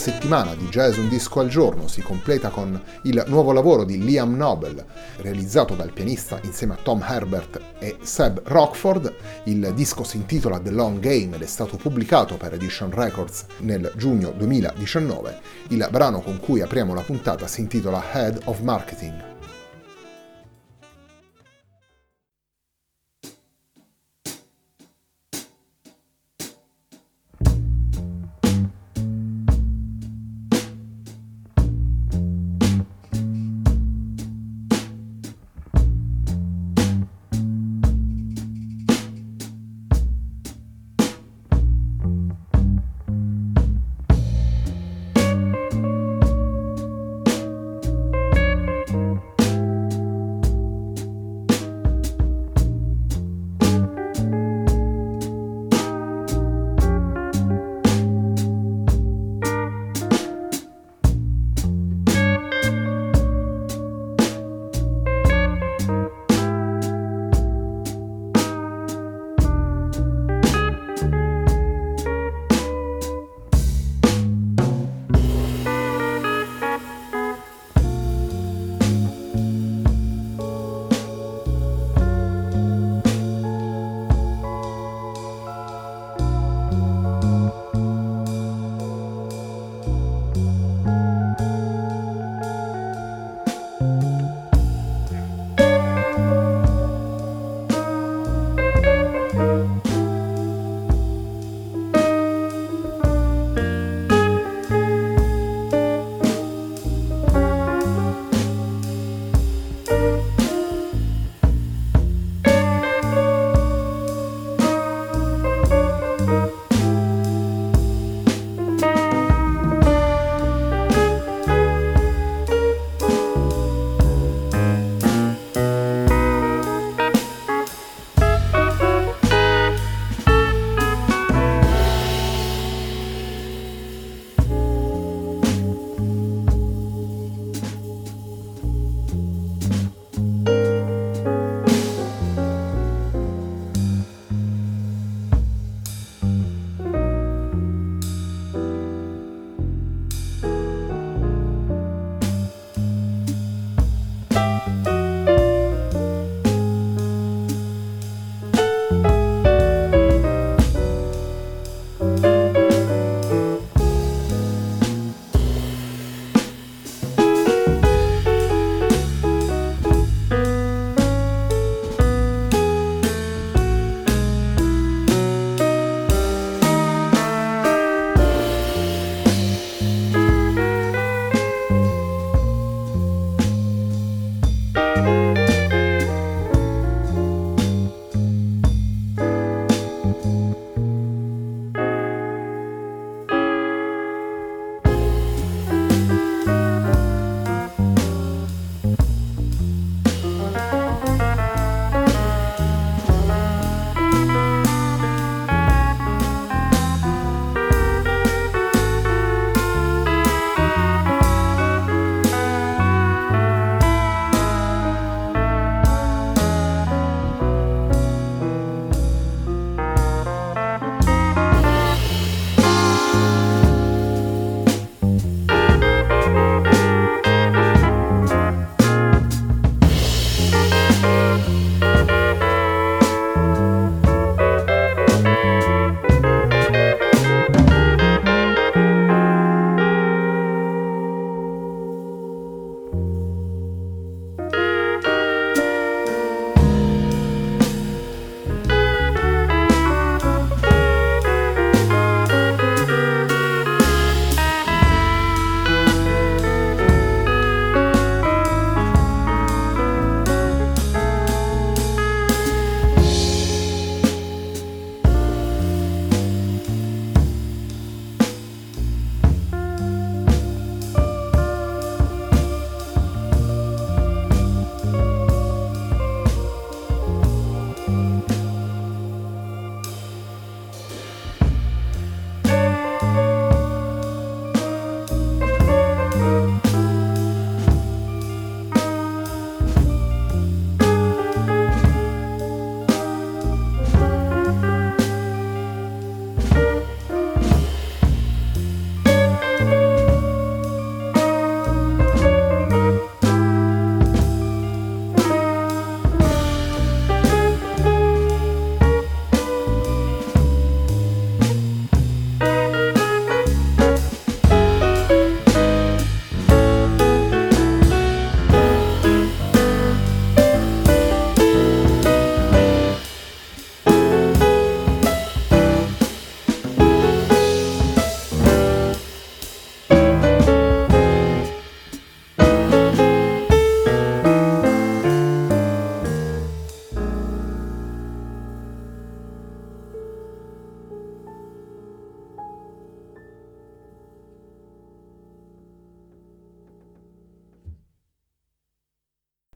Settimana di Jazz Un Disco al Giorno si completa con il nuovo lavoro di Liam Nobel, realizzato dal pianista insieme a Tom Herbert e Seb Rockford. Il disco si intitola The Long Game ed è stato pubblicato per Edition Records nel giugno 2019. Il brano con cui apriamo la puntata si intitola Head of Marketing.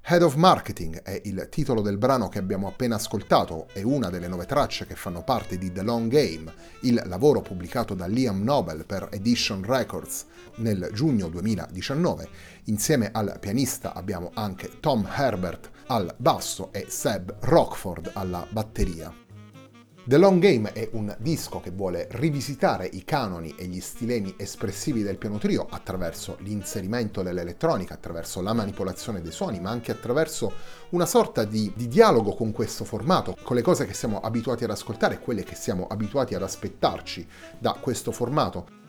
Head of Marketing è il titolo del brano che abbiamo appena ascoltato e una delle nove tracce che fanno parte di The Long Game, il lavoro pubblicato da Liam Nobel per Edition Records nel giugno 2019. Insieme al pianista abbiamo anche Tom Herbert al basso e Seb Rockford alla batteria. The Long Game è un disco che vuole rivisitare i canoni e gli stilemi espressivi del piano trio attraverso l'inserimento dell'elettronica, attraverso la manipolazione dei suoni, ma anche attraverso una sorta di, di dialogo con questo formato, con le cose che siamo abituati ad ascoltare e quelle che siamo abituati ad aspettarci da questo formato.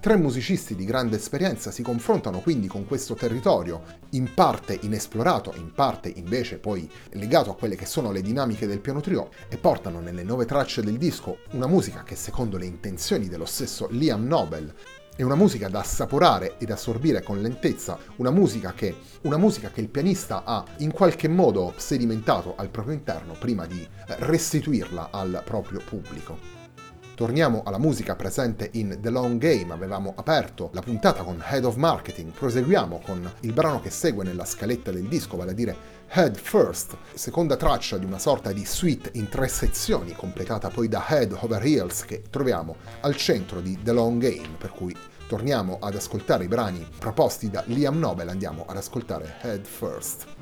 Tre musicisti di grande esperienza si confrontano quindi con questo territorio, in parte inesplorato, in parte invece poi legato a quelle che sono le dinamiche del piano trio, e portano nelle nove tracce del disco una musica che secondo le intenzioni dello stesso Liam Nobel è una musica da assaporare ed assorbire con lentezza, una musica, che, una musica che il pianista ha in qualche modo sedimentato al proprio interno prima di restituirla al proprio pubblico. Torniamo alla musica presente in The Long Game, avevamo aperto la puntata con Head of Marketing, proseguiamo con il brano che segue nella scaletta del disco, vale a dire Head First, seconda traccia di una sorta di suite in tre sezioni, completata poi da Head Over Heels che troviamo al centro di The Long Game, per cui torniamo ad ascoltare i brani proposti da Liam Nobel, andiamo ad ascoltare Head First.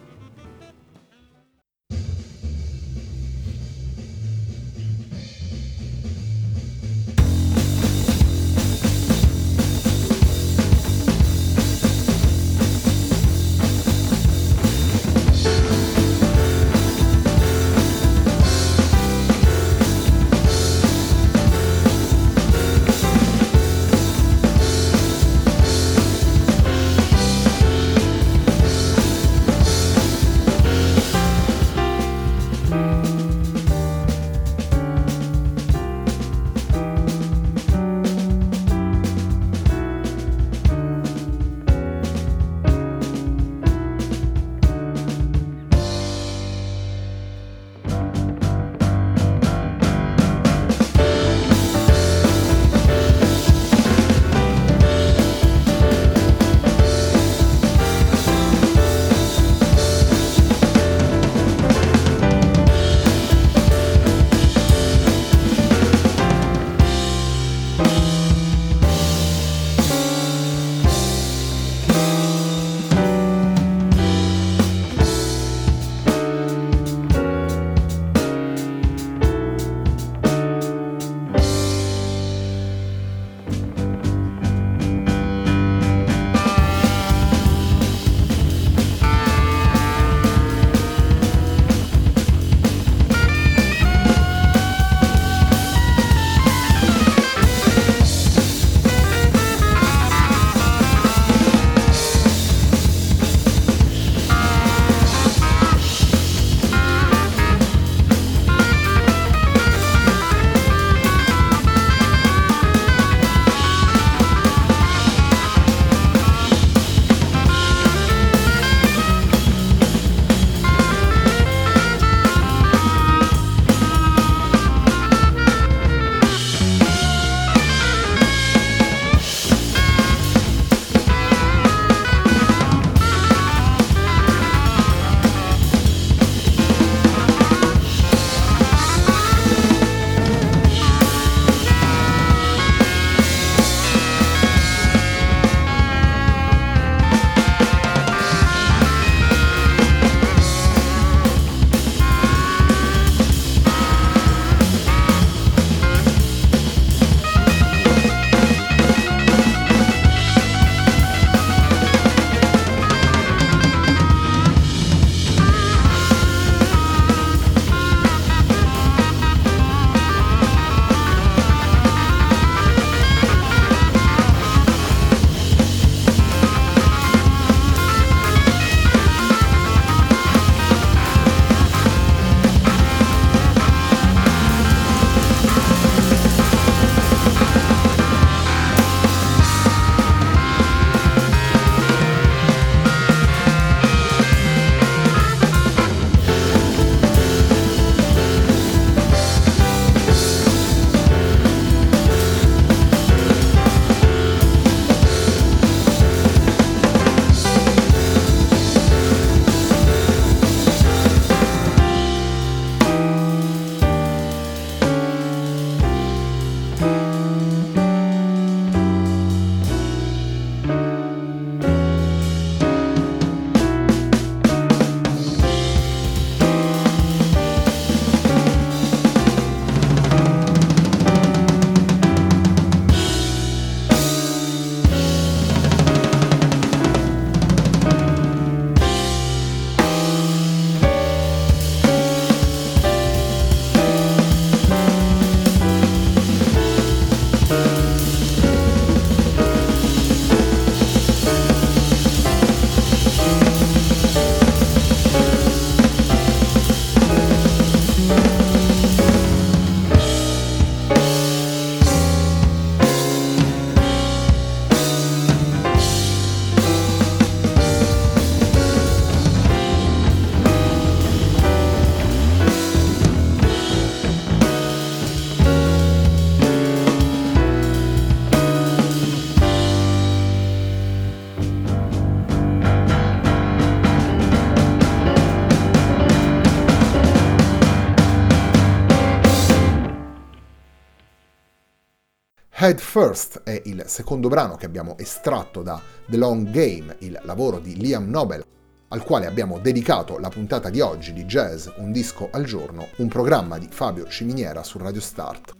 Head First è il secondo brano che abbiamo estratto da The Long Game, il lavoro di Liam Nobel, al quale abbiamo dedicato la puntata di oggi di Jazz Un disco al giorno, un programma di Fabio Ciminiera su Radio Start.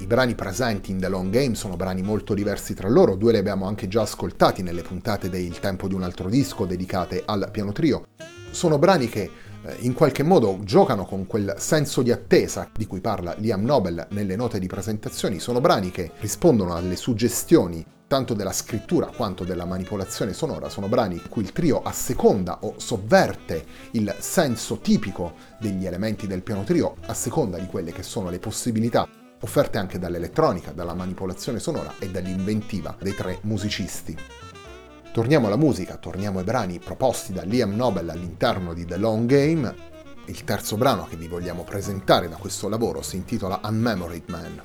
I brani presenti in The Long Game sono brani molto diversi tra loro, due li abbiamo anche già ascoltati nelle puntate del tempo di un altro disco dedicate al piano trio. Sono brani che in qualche modo giocano con quel senso di attesa di cui parla Liam Nobel nelle note di presentazioni, sono brani che rispondono alle suggestioni tanto della scrittura quanto della manipolazione sonora, sono brani in cui il trio asseconda o sovverte il senso tipico degli elementi del piano trio, a seconda di quelle che sono le possibilità offerte anche dall'elettronica, dalla manipolazione sonora e dall'inventiva dei tre musicisti. Torniamo alla musica, torniamo ai brani proposti da Liam Nobel all'interno di The Long Game. Il terzo brano che vi vogliamo presentare da questo lavoro si intitola Unmemoried Man.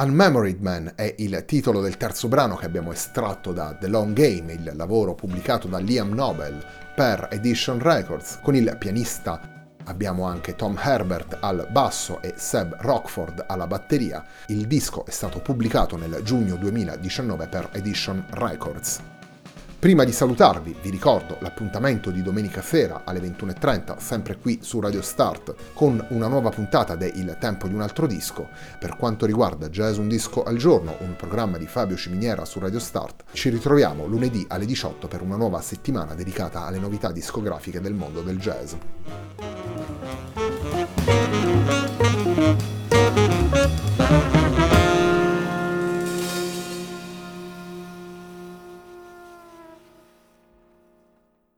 Unmemoried Man è il titolo del terzo brano che abbiamo estratto da The Long Game, il lavoro pubblicato da Liam Nobel per Edition Records, con il pianista abbiamo anche Tom Herbert al basso e Seb Rockford alla batteria. Il disco è stato pubblicato nel giugno 2019 per Edition Records. Prima di salutarvi vi ricordo l'appuntamento di domenica sera alle 21.30 sempre qui su Radio Start con una nuova puntata de Il tempo di un altro disco. Per quanto riguarda Jazz Un disco al giorno, un programma di Fabio Ciminiera su Radio Start, ci ritroviamo lunedì alle 18 per una nuova settimana dedicata alle novità discografiche del mondo del jazz.